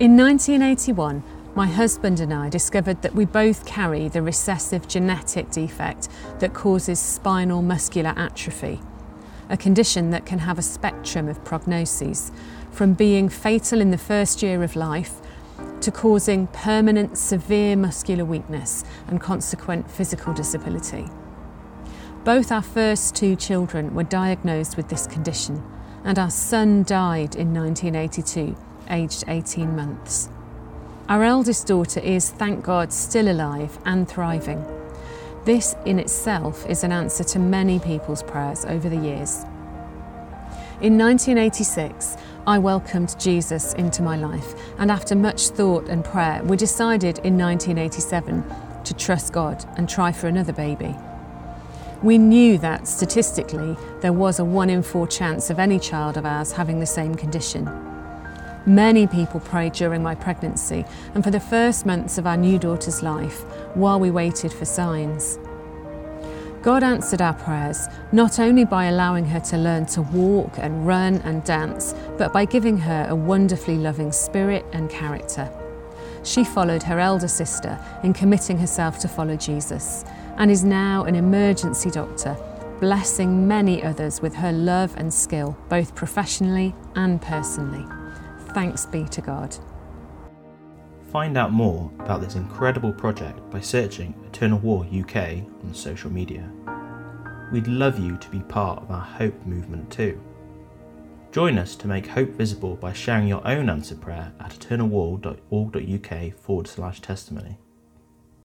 In 1981, my husband and I discovered that we both carry the recessive genetic defect that causes spinal muscular atrophy, a condition that can have a spectrum of prognoses, from being fatal in the first year of life to causing permanent severe muscular weakness and consequent physical disability. Both our first two children were diagnosed with this condition, and our son died in 1982, aged 18 months. Our eldest daughter is, thank God, still alive and thriving. This in itself is an answer to many people's prayers over the years. In 1986, I welcomed Jesus into my life, and after much thought and prayer, we decided in 1987 to trust God and try for another baby. We knew that statistically there was a one in four chance of any child of ours having the same condition. Many people prayed during my pregnancy and for the first months of our new daughter's life while we waited for signs. God answered our prayers not only by allowing her to learn to walk and run and dance, but by giving her a wonderfully loving spirit and character. She followed her elder sister in committing herself to follow Jesus and is now an emergency doctor, blessing many others with her love and skill, both professionally and personally. Thanks be to God. Find out more about this incredible project by searching Eternal Wall UK on social media. We'd love you to be part of our hope movement too. Join us to make hope visible by sharing your own answered prayer at eternalwall.org.uk forward slash testimony.